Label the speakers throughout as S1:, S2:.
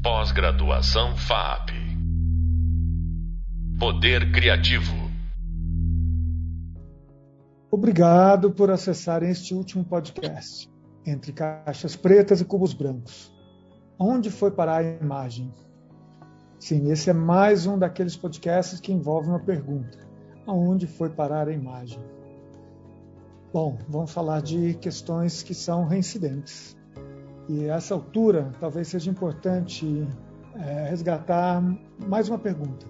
S1: Pós-graduação FAP. Poder Criativo.
S2: Obrigado por acessarem este último podcast, Entre Caixas Pretas e Cubos Brancos. Onde foi parar a imagem? Sim, esse é mais um daqueles podcasts que envolve uma pergunta: aonde foi parar a imagem? Bom, vamos falar de questões que são reincidentes. E a essa altura, talvez seja importante é, resgatar mais uma pergunta: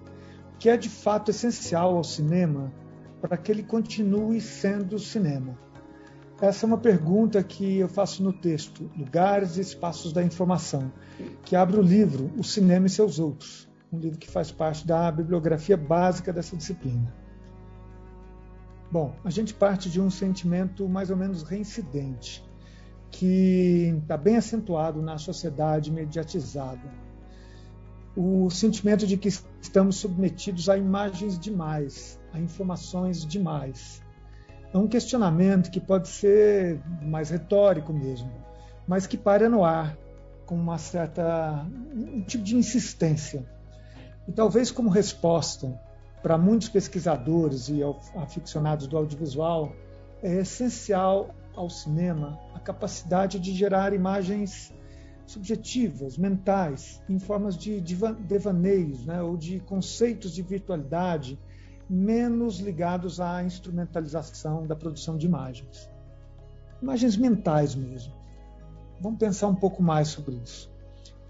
S2: o que é de fato essencial ao cinema para que ele continue sendo cinema? Essa é uma pergunta que eu faço no texto Lugares e Espaços da Informação, que abre o livro O Cinema e Seus Outros, um livro que faz parte da bibliografia básica dessa disciplina. Bom, a gente parte de um sentimento mais ou menos reincidente, que está bem acentuado na sociedade mediatizada. O sentimento de que estamos submetidos a imagens demais, a informações demais. É um questionamento que pode ser mais retórico mesmo, mas que para no ar com uma certa um tipo de insistência. E talvez como resposta para muitos pesquisadores e aficionados do audiovisual, é essencial ao cinema a capacidade de gerar imagens subjetivas, mentais, em formas de devaneios, né, ou de conceitos de virtualidade menos ligados à instrumentalização da produção de imagens. Imagens mentais mesmo. Vamos pensar um pouco mais sobre isso.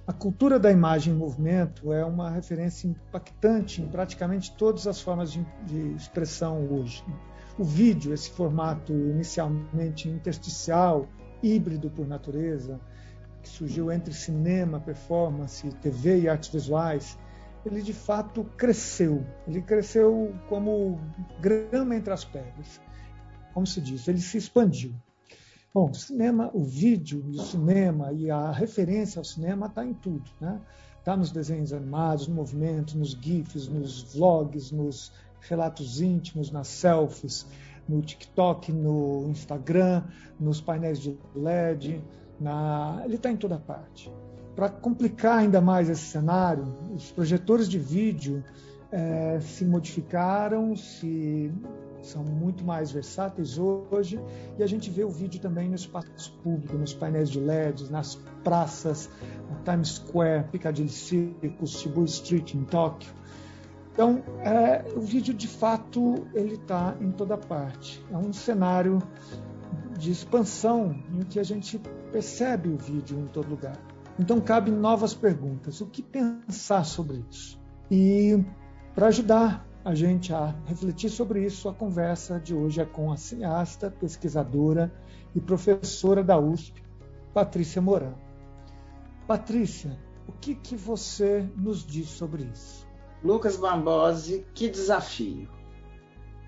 S2: A cultura da imagem em movimento é uma referência impactante em praticamente todas as formas de, de expressão hoje. O vídeo, esse formato inicialmente intersticial, híbrido por natureza, que surgiu entre cinema, performance, TV e artes visuais, ele de fato cresceu. Ele cresceu como grama entre as pedras. Como se diz, ele se expandiu. Bom, o cinema, o vídeo o cinema e a referência ao cinema está em tudo, né? Está nos desenhos animados, no movimento, nos GIFs, nos vlogs, nos relatos íntimos, nas selfies, no TikTok, no Instagram, nos painéis de LED, na... ele está em toda parte. Para complicar ainda mais esse cenário, os projetores de vídeo é, se modificaram, se são muito mais versáteis hoje e a gente vê o vídeo também no espaço público, nos painéis de LEDs, nas praças, Times Square, Piccadilly Circus, Shibuya Street em Tóquio. Então, é, o vídeo de fato ele está em toda parte. É um cenário de expansão em que a gente percebe o vídeo em todo lugar. Então, cabe novas perguntas. O que pensar sobre isso? E para ajudar a gente a refletir sobre isso, a conversa de hoje é com a cineasta, pesquisadora e professora da USP, Patrícia Moran. Patrícia, o que, que você nos diz sobre isso?
S3: Lucas Bambosi, que desafio.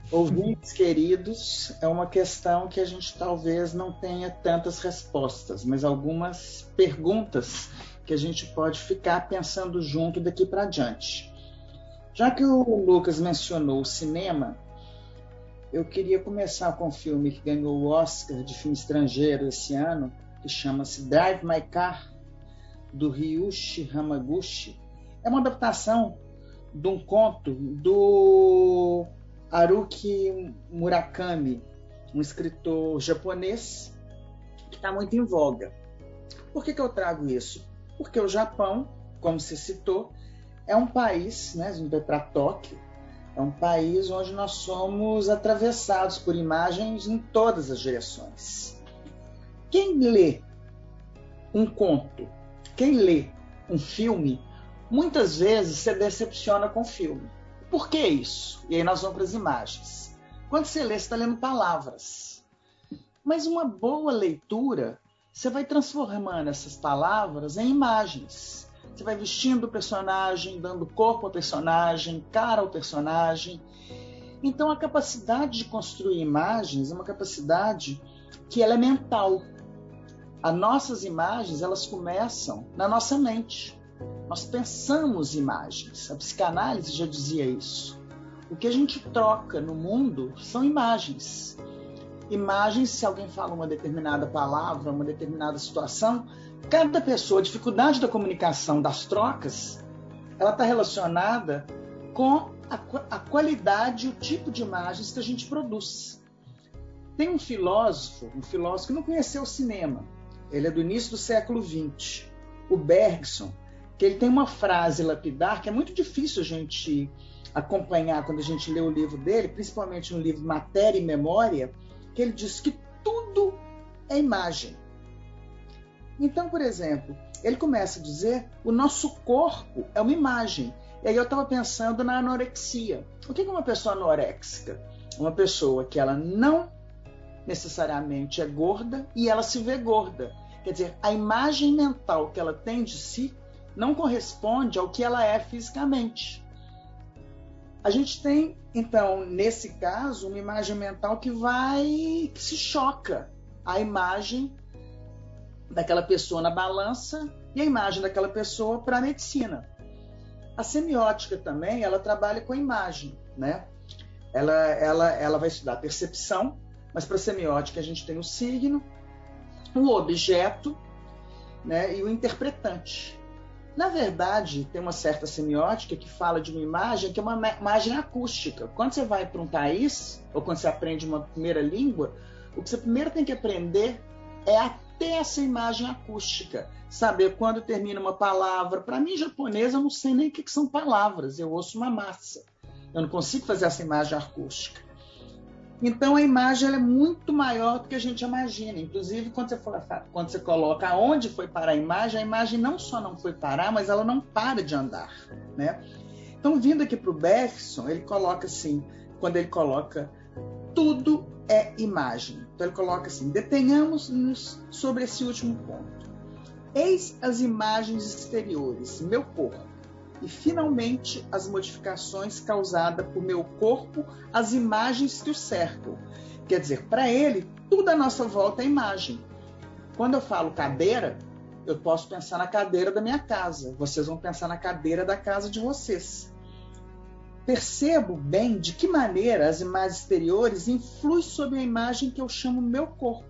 S3: Ouvintes queridos, é uma questão que a gente talvez não tenha tantas respostas, mas algumas perguntas que a gente pode ficar pensando junto daqui para diante. Já que o Lucas mencionou o cinema, eu queria começar com um filme que ganhou o Oscar de filme estrangeiro esse ano, que chama-se Drive My Car, do Ryushi Hamaguchi. É uma adaptação de um conto do Haruki Murakami, um escritor japonês que está muito em voga. Por que, que eu trago isso? Porque o Japão, como se citou, é um país, né, indo para Tóquio, é um país onde nós somos atravessados por imagens em todas as direções. Quem lê um conto, quem lê um filme, muitas vezes se decepciona com o filme. Por que isso? E aí nós vamos para as imagens. Quando você lê, você está lendo palavras. Mas uma boa leitura, você vai transformando essas palavras em imagens. Você vai vestindo o personagem, dando corpo ao personagem, cara ao personagem. Então a capacidade de construir imagens é uma capacidade que ela é mental. As nossas imagens, elas começam na nossa mente. Nós pensamos imagens. A psicanálise já dizia isso. O que a gente troca no mundo são imagens. Imagens, se alguém fala uma determinada palavra, uma determinada situação, cada pessoa, a dificuldade da comunicação, das trocas, ela está relacionada com a, a qualidade, o tipo de imagens que a gente produz. Tem um filósofo, um filósofo que não conheceu o cinema, ele é do início do século XX, o Bergson, que ele tem uma frase lapidar que é muito difícil a gente acompanhar quando a gente lê o livro dele, principalmente no livro Matéria e Memória, que ele diz que tudo é imagem. Então, por exemplo, ele começa a dizer o nosso corpo é uma imagem. E aí eu estava pensando na anorexia. O que é uma pessoa anoréxica? Uma pessoa que ela não necessariamente é gorda e ela se vê gorda. Quer dizer, a imagem mental que ela tem de si não corresponde ao que ela é fisicamente. A gente tem, então, nesse caso, uma imagem mental que vai, que se choca a imagem daquela pessoa na balança e a imagem daquela pessoa para a medicina. A semiótica também, ela trabalha com a imagem, né? Ela, ela, ela vai estudar percepção, mas para a semiótica a gente tem o signo, o objeto né, e o interpretante. Na verdade, tem uma certa semiótica que fala de uma imagem que é uma imagem acústica. Quando você vai para um país, ou quando você aprende uma primeira língua, o que você primeiro tem que aprender é até essa imagem acústica. Saber quando termina uma palavra. Para mim, japonês, eu não sei nem o que são palavras, eu ouço uma massa. Eu não consigo fazer essa imagem acústica. Então a imagem é muito maior do que a gente imagina. Inclusive, quando você, for, quando você coloca aonde foi parar a imagem, a imagem não só não foi parar, mas ela não para de andar. Né? Então, vindo aqui para o Bergson, ele coloca assim, quando ele coloca tudo é imagem. Então ele coloca assim: detenhamos-nos sobre esse último ponto. Eis as imagens exteriores, meu corpo e finalmente as modificações causadas por meu corpo às imagens que o cercam. Quer dizer, para ele, tudo à nossa volta é imagem. Quando eu falo cadeira, eu posso pensar na cadeira da minha casa, vocês vão pensar na cadeira da casa de vocês. Percebo bem de que maneira as imagens exteriores influem sobre a imagem que eu chamo meu corpo.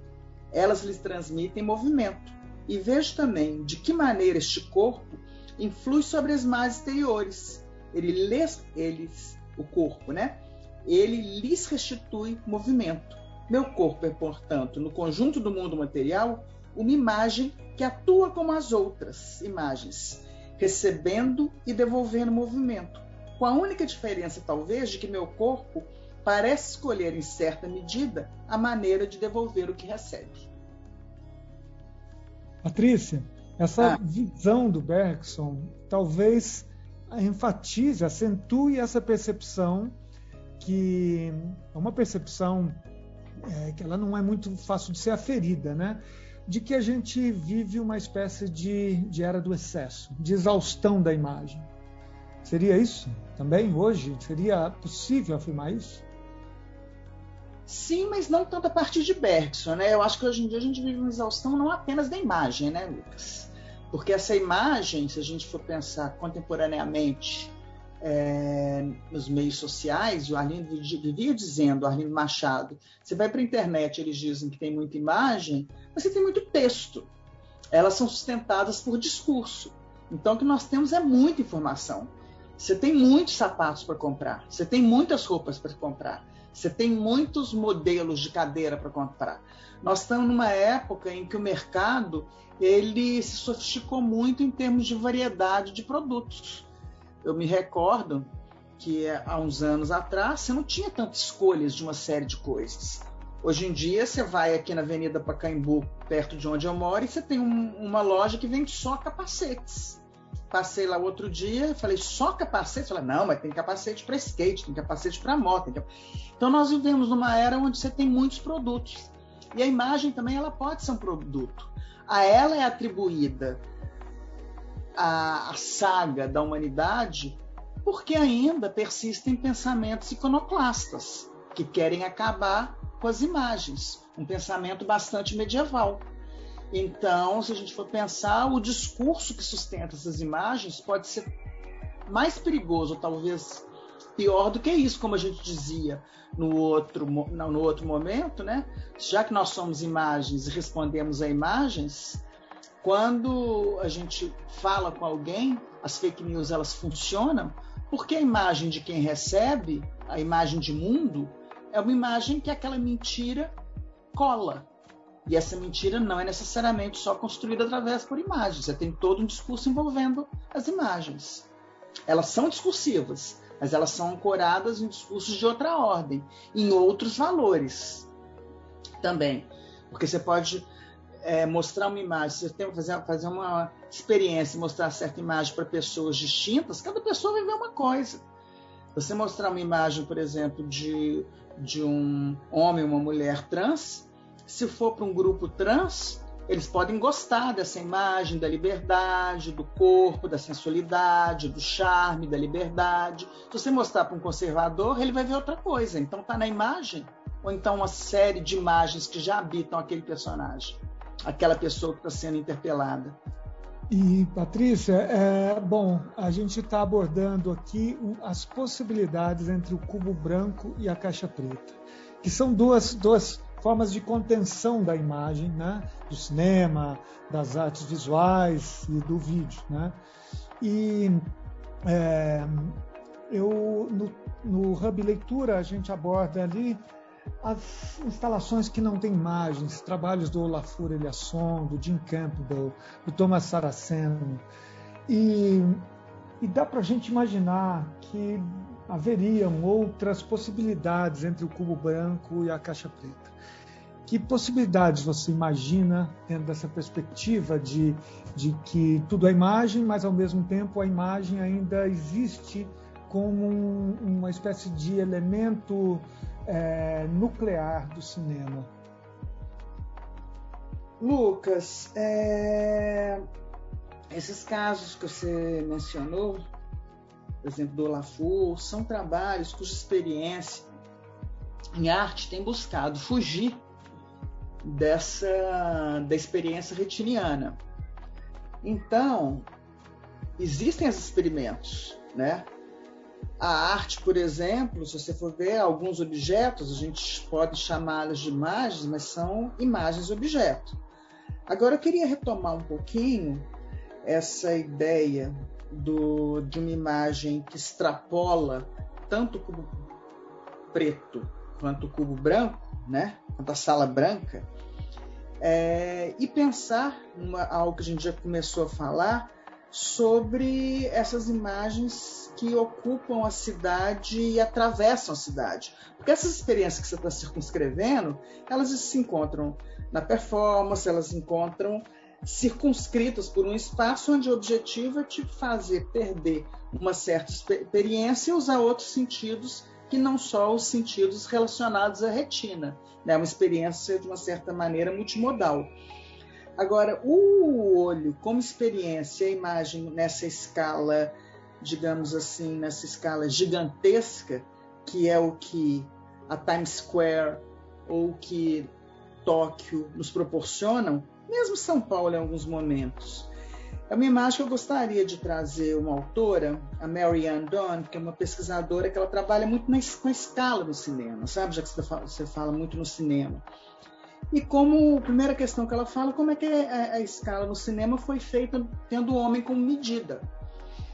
S3: Elas lhes transmitem movimento. E vejo também de que maneira este corpo influi sobre as imagens exteriores. Ele lhes, eles, o corpo, né? Ele lhes restitui movimento. Meu corpo é, portanto, no conjunto do mundo material, uma imagem que atua como as outras imagens, recebendo e devolvendo movimento, com a única diferença, talvez, de que meu corpo parece escolher, em certa medida, a maneira de devolver o que recebe.
S2: Patrícia, essa ah. visão do Bergson talvez enfatize, acentue essa percepção que é uma percepção é, que ela não é muito fácil de ser aferida, né? De que a gente vive uma espécie de, de era do excesso, de exaustão da imagem. Seria isso também hoje? Seria possível afirmar isso?
S3: Sim, mas não tanto a partir de Bergson, né? Eu acho que hoje em dia a gente vive uma exaustão não apenas da imagem, né, Lucas? Porque essa imagem, se a gente for pensar contemporaneamente é, nos meios sociais, o Arlindo vivia dizendo, o Arlindo Machado, você vai para a internet, eles dizem que tem muita imagem, mas você tem muito texto. Elas são sustentadas por discurso. Então, o que nós temos é muita informação. Você tem muitos sapatos para comprar, você tem muitas roupas para comprar, você tem muitos modelos de cadeira para comprar. Nós estamos numa época em que o mercado ele se sofisticou muito em termos de variedade de produtos. Eu me recordo que há uns anos atrás você não tinha tantas escolhas de uma série de coisas. Hoje em dia você vai aqui na Avenida Pacaembu, perto de onde eu moro, e você tem um, uma loja que vende só capacetes. Passei lá outro dia, falei só capacete, falei não, mas tem capacete para skate, tem capacete para moto. Cap... Então nós vivemos numa era onde você tem muitos produtos e a imagem também ela pode ser um produto. A ela é atribuída a, a saga da humanidade porque ainda persistem pensamentos iconoclastas que querem acabar com as imagens, um pensamento bastante medieval. Então, se a gente for pensar, o discurso que sustenta essas imagens pode ser mais perigoso, talvez pior do que isso, como a gente dizia no outro, no outro momento, né? Já que nós somos imagens e respondemos a imagens, quando a gente fala com alguém, as fake news elas funcionam porque a imagem de quem recebe, a imagem de mundo, é uma imagem que aquela mentira cola. E essa mentira não é necessariamente só construída através por imagens. Você tem todo um discurso envolvendo as imagens. Elas são discursivas, mas elas são ancoradas em discursos de outra ordem, em outros valores também. Porque você pode é, mostrar uma imagem, você tem que fazer, fazer uma experiência, mostrar certa imagem para pessoas distintas, cada pessoa vai ver uma coisa. Você mostrar uma imagem, por exemplo, de, de um homem uma mulher trans, se for para um grupo trans, eles podem gostar dessa imagem da liberdade, do corpo, da sensualidade, do charme, da liberdade. Se você mostrar para um conservador, ele vai ver outra coisa. Então está na imagem, ou então uma série de imagens que já habitam aquele personagem, aquela pessoa que está sendo interpelada.
S2: E, Patrícia, é, bom, a gente está abordando aqui as possibilidades entre o cubo branco e a caixa preta, que são duas, duas formas de contenção da imagem, né? do cinema, das artes visuais e do vídeo. Né? E é, eu, no, no Hub Leitura, a gente aborda ali as instalações que não têm imagens, trabalhos do Olafur Eliasson, do Jim Campbell, do Thomas Saraceno. E, e dá para a gente imaginar que haveriam outras possibilidades entre o cubo branco e a caixa preta. Que possibilidades você imagina dentro dessa perspectiva de, de que tudo é imagem, mas ao mesmo tempo a imagem ainda existe como um, uma espécie de elemento é, nuclear do cinema.
S3: Lucas, é... esses casos que você mencionou, por exemplo, do Olafur, são trabalhos cuja experiência em arte tem buscado fugir dessa da experiência retiniana. Então, existem esses experimentos, né? A arte, por exemplo, se você for ver alguns objetos, a gente pode chamá-los de imagens, mas são imagens-objeto. Agora eu queria retomar um pouquinho essa ideia do, de uma imagem que extrapola tanto o cubo preto quanto o cubo branco, né? quanto a sala branca, é, e pensar numa, algo que a gente já começou a falar, sobre essas imagens que ocupam a cidade e atravessam a cidade. Porque essas experiências que você está circunscrevendo, elas se encontram na performance, elas se encontram circunscritas por um espaço onde o objetivo é te fazer perder uma certa experiência e usar outros sentidos que não só os sentidos relacionados à retina. É né? uma experiência, de uma certa maneira, multimodal. Agora, o olho como experiência, a imagem nessa escala, digamos assim, nessa escala gigantesca, que é o que a Times Square ou que Tóquio nos proporcionam, mesmo São Paulo em alguns momentos. É uma imagem que eu gostaria de trazer uma autora, a Mary Ann Dunn, que é uma pesquisadora que ela trabalha muito na, com a escala do cinema, sabe? Já que você fala muito no cinema. E como a primeira questão que ela fala, como é que a, a escala no cinema foi feita tendo o homem como medida.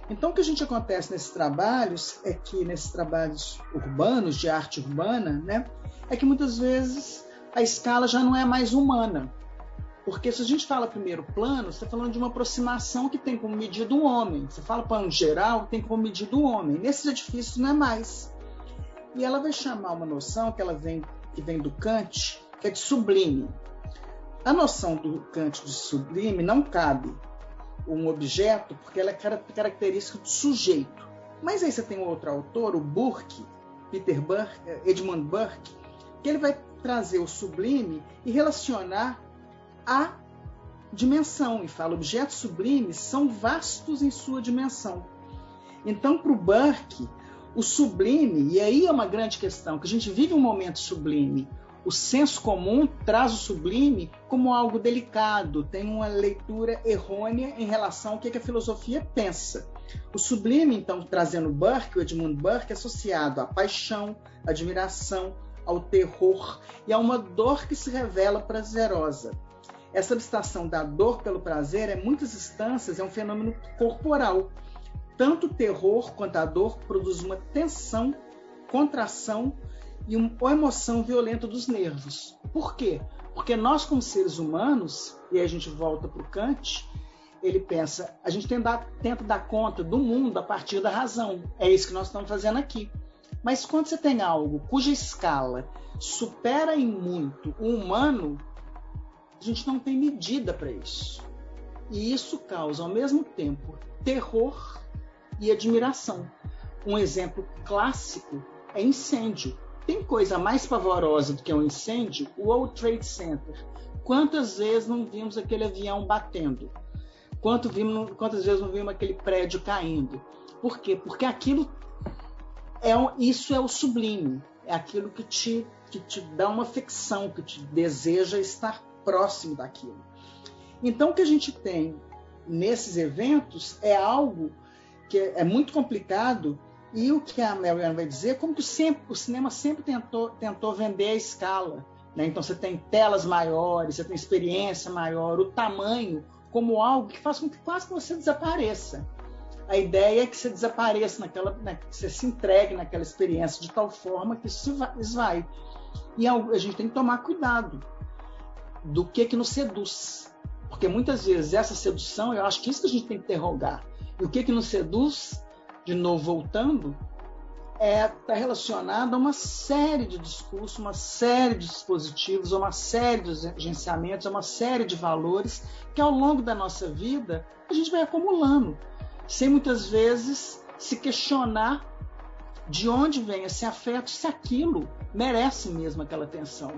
S3: Então, o que a gente acontece nesses trabalhos é que, nesses trabalhos urbanos, de arte urbana, né, é que muitas vezes a escala já não é mais humana. Porque se a gente fala primeiro plano, você está falando de uma aproximação que tem como medida um homem. Você fala plano geral, tem como medida um homem. Nesses edifícios não é mais. E ela vai chamar uma noção que ela vem que vem do Kant, que é de sublime. A noção do Kant de sublime não cabe um objeto porque ela é característica do sujeito. Mas aí você tem outro autor, o Burke, Peter Burke, Edmund Burke, que ele vai trazer o sublime e relacionar a dimensão e fala objetos sublimes são vastos em sua dimensão. Então, para o Burke, o sublime, e aí é uma grande questão, que a gente vive um momento sublime, o senso comum traz o sublime como algo delicado, tem uma leitura errônea em relação ao que a filosofia pensa. O sublime, então, trazendo Burke, o Edmund Burke, é associado à paixão, admiração, ao terror e a uma dor que se revela prazerosa. Essa substituição da dor pelo prazer, em muitas instâncias, é um fenômeno corporal. Tanto o terror quanto a dor produz uma tensão, contração e uma emoção violenta dos nervos. Por quê? Porque nós, como seres humanos, e aí a gente volta para o Kant, ele pensa, a gente tenta tenta dar conta do mundo a partir da razão. É isso que nós estamos fazendo aqui. Mas quando você tem algo cuja escala supera em muito o humano, a gente não tem medida para isso. E isso causa, ao mesmo tempo, terror e admiração. Um exemplo clássico é incêndio. Tem coisa mais pavorosa do que um incêndio? O World Trade Center. Quantas vezes não vimos aquele avião batendo? Quanto vimos, quantas vezes não vimos aquele prédio caindo? Por quê? Porque aquilo é isso é o sublime, é aquilo que te, que te dá uma ficção, que te deseja estar próximo daquilo. Então, o que a gente tem nesses eventos é algo que é muito complicado e o que a Marianne vai dizer, como que sempre, o cinema sempre tentou, tentou vender a escala. Né? Então você tem telas maiores, você tem experiência maior, o tamanho como algo que faz com que quase você desapareça. A ideia é que você desapareça naquela, né, que você se entregue naquela experiência de tal forma que isso vai. E a gente tem que tomar cuidado do que que nos seduz. Porque muitas vezes essa sedução, eu acho que isso que a gente tem que interrogar. E o que que nos seduz, de novo voltando, é está relacionado a uma série de discursos, uma série de dispositivos, uma série de agenciamentos, uma série de valores que ao longo da nossa vida a gente vai acumulando, sem muitas vezes se questionar de onde vem esse afeto, se aquilo merece mesmo aquela atenção.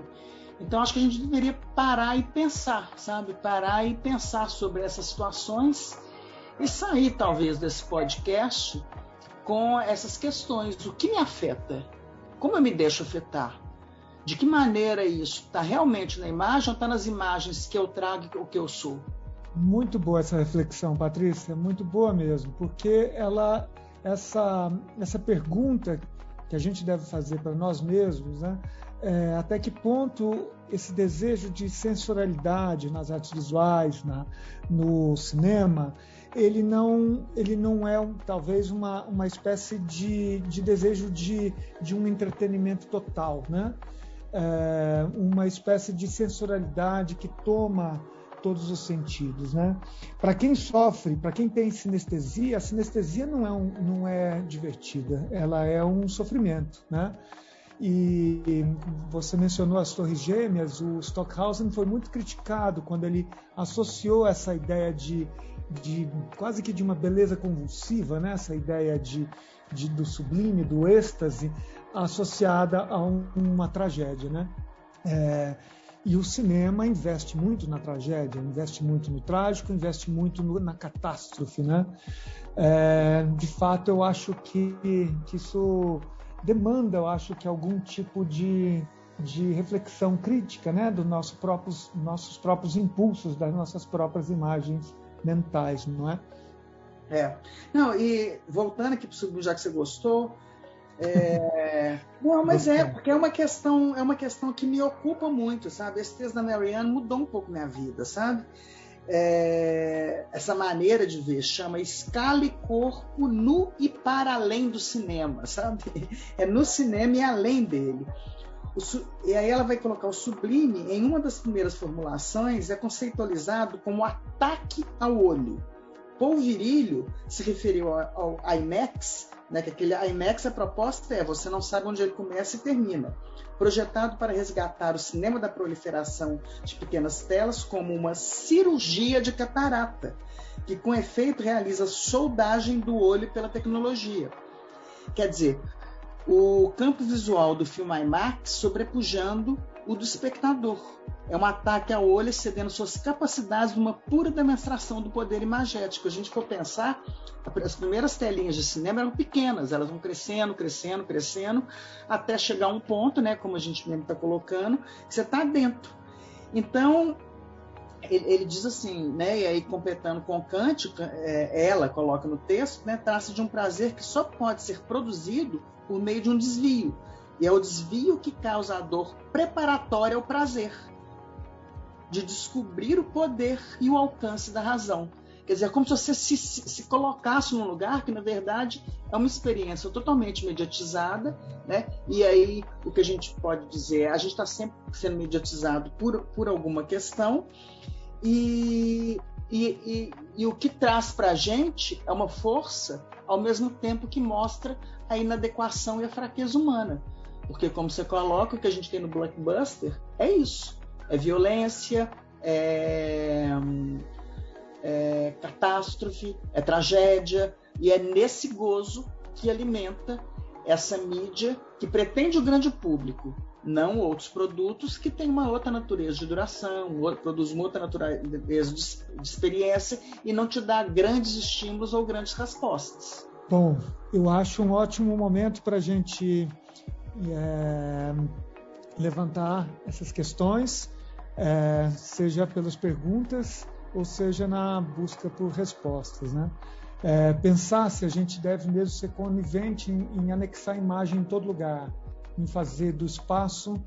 S3: Então acho que a gente deveria parar e pensar, sabe? Parar e pensar sobre essas situações e sair talvez desse podcast com essas questões. O que me afeta? Como eu me deixo afetar? De que maneira isso está realmente na imagem ou está nas imagens que eu trago o que eu sou?
S2: Muito boa essa reflexão, Patrícia, muito boa mesmo, porque ela essa essa pergunta que a gente deve fazer para nós mesmos, né? É, até que ponto esse desejo de sensorialidade nas artes visuais, na, no cinema, ele não, ele não é talvez uma, uma espécie de, de desejo de, de um entretenimento total, né? É, uma espécie de sensorialidade que toma todos os sentidos, né? Para quem sofre, para quem tem sinestesia, a sinestesia não é, um, não é divertida, ela é um sofrimento, né? E você mencionou as Torres Gêmeas, o Stockhausen foi muito criticado quando ele associou essa ideia de, de quase que de uma beleza convulsiva, né? essa ideia de, de do sublime, do êxtase, associada a um, uma tragédia. Né? É, e o cinema investe muito na tragédia, investe muito no trágico, investe muito no, na catástrofe. Né? É, de fato, eu acho que, que isso demanda, eu acho que algum tipo de, de reflexão crítica, né, dos nosso próprios, nossos próprios impulsos, das nossas próprias imagens mentais, não é?
S3: É. Não, e voltando aqui para o segundo, já que você gostou, é... não, mas é porque é uma questão, é uma questão que me ocupa muito, sabe? Esse texto da Marianne mudou um pouco minha vida, sabe? É, essa maneira de ver, chama escala e corpo no e para além do cinema, sabe? É no cinema e além dele. e aí ela vai colocar o sublime em uma das primeiras formulações, é conceitualizado como ataque ao olho. Paul Virilho se referiu ao, ao IMAX, né, que aquele IMAX, a proposta é você não sabe onde ele começa e termina. Projetado para resgatar o cinema da proliferação de pequenas telas como uma cirurgia de catarata, que com efeito realiza soldagem do olho pela tecnologia. Quer dizer, o campo visual do filme IMAX sobrepujando o do espectador. É um ataque ao olho excedendo suas capacidades numa pura demonstração do poder imagético. A gente for pensar, as primeiras telinhas de cinema eram pequenas, elas vão crescendo, crescendo, crescendo, até chegar a um ponto, né, como a gente mesmo está colocando, que você está dentro. Então, ele, ele, diz assim, né, e aí completando com Kant, é, ela coloca no texto, né, trata de um prazer que só pode ser produzido por meio de um desvio. E é o desvio que causa a dor preparatória ao prazer. de descobrir o poder e o alcance da razão. Quer dizer, é como se você se, se, se, colocasse num lugar que, na verdade, é uma experiência totalmente mediatizada, né? E aí, o que a gente pode dizer é a gente está sempre sendo mediatizado por, por alguma questão, e, e, e, e o que traz para a gente é uma força, ao mesmo tempo que mostra a inadequação e a fraqueza humana. Porque, como você coloca, o que a gente tem no blockbuster é isso: é violência, é é catástrofe, é tragédia, e é nesse gozo que alimenta essa mídia que pretende o grande público, não outros produtos que têm uma outra natureza de duração, produz uma outra natureza de experiência e não te dá grandes estímulos ou grandes respostas.
S2: Bom, eu acho um ótimo momento para a gente é, levantar essas questões, é, seja pelas perguntas ou seja na busca por respostas. Né? É, pensar se a gente deve mesmo ser conivente em, em anexar imagem em todo lugar, em fazer do espaço,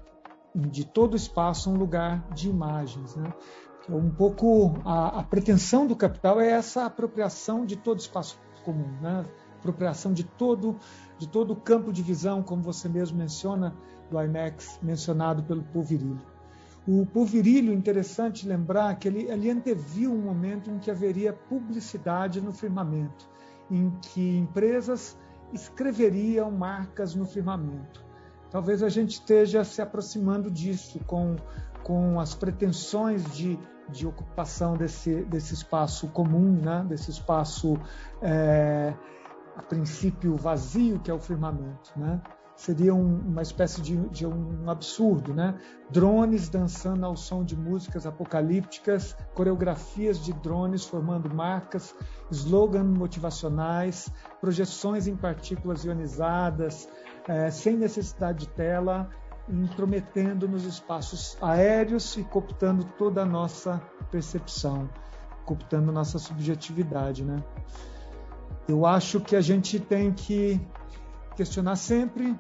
S2: de todo espaço, um lugar de imagens. Né? Então, um pouco a, a, pretensão do capital é essa apropriação de todo espaço comum, né? Apropriação de todo de todo o campo de visão, como você mesmo menciona do IMAX, mencionado pelo Pulvirilho. O Pulvirilho, interessante lembrar que ele, ele anteviu um momento em que haveria publicidade no firmamento, em que empresas escreveriam marcas no firmamento. Talvez a gente esteja se aproximando disso com, com as pretensões de, de ocupação desse, desse espaço comum, né? desse espaço, é, a princípio, vazio que é o firmamento. Né? seria um, uma espécie de, de, um absurdo, né? Drones dançando ao som de músicas apocalípticas, coreografias de drones formando marcas, slogans motivacionais, projeções em partículas ionizadas, é, sem necessidade de tela, intrometendo nos espaços aéreos e cooptando toda a nossa percepção, cooptando nossa subjetividade, né? Eu acho que a gente tem que questionar sempre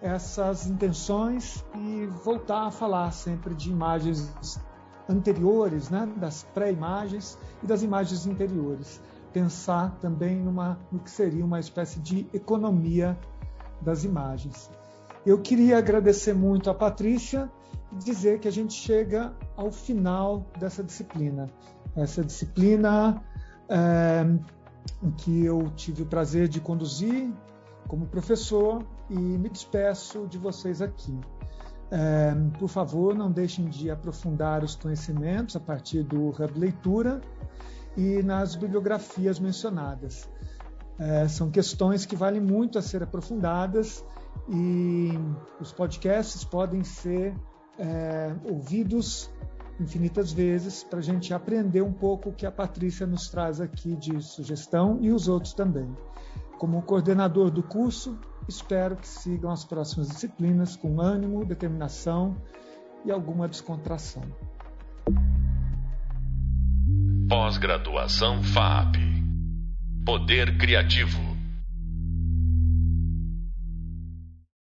S2: essas intenções e voltar a falar sempre de imagens anteriores, né, das pré-imagens e das imagens interiores. Pensar também numa, no que seria uma espécie de economia das imagens. Eu queria agradecer muito a Patrícia e dizer que a gente chega ao final dessa disciplina. Essa disciplina é, em que eu tive o prazer de conduzir como professor e me despeço de vocês aqui. É, por favor, não deixem de aprofundar os conhecimentos a partir do Hub Leitura e nas bibliografias mencionadas. É, são questões que valem muito a ser aprofundadas e os podcasts podem ser é, ouvidos infinitas vezes para a gente aprender um pouco o que a Patrícia nos traz aqui de sugestão e os outros também. Como coordenador do curso, espero que sigam as próximas disciplinas com ânimo, determinação e alguma descontração.
S1: Pós-graduação FAP Poder Criativo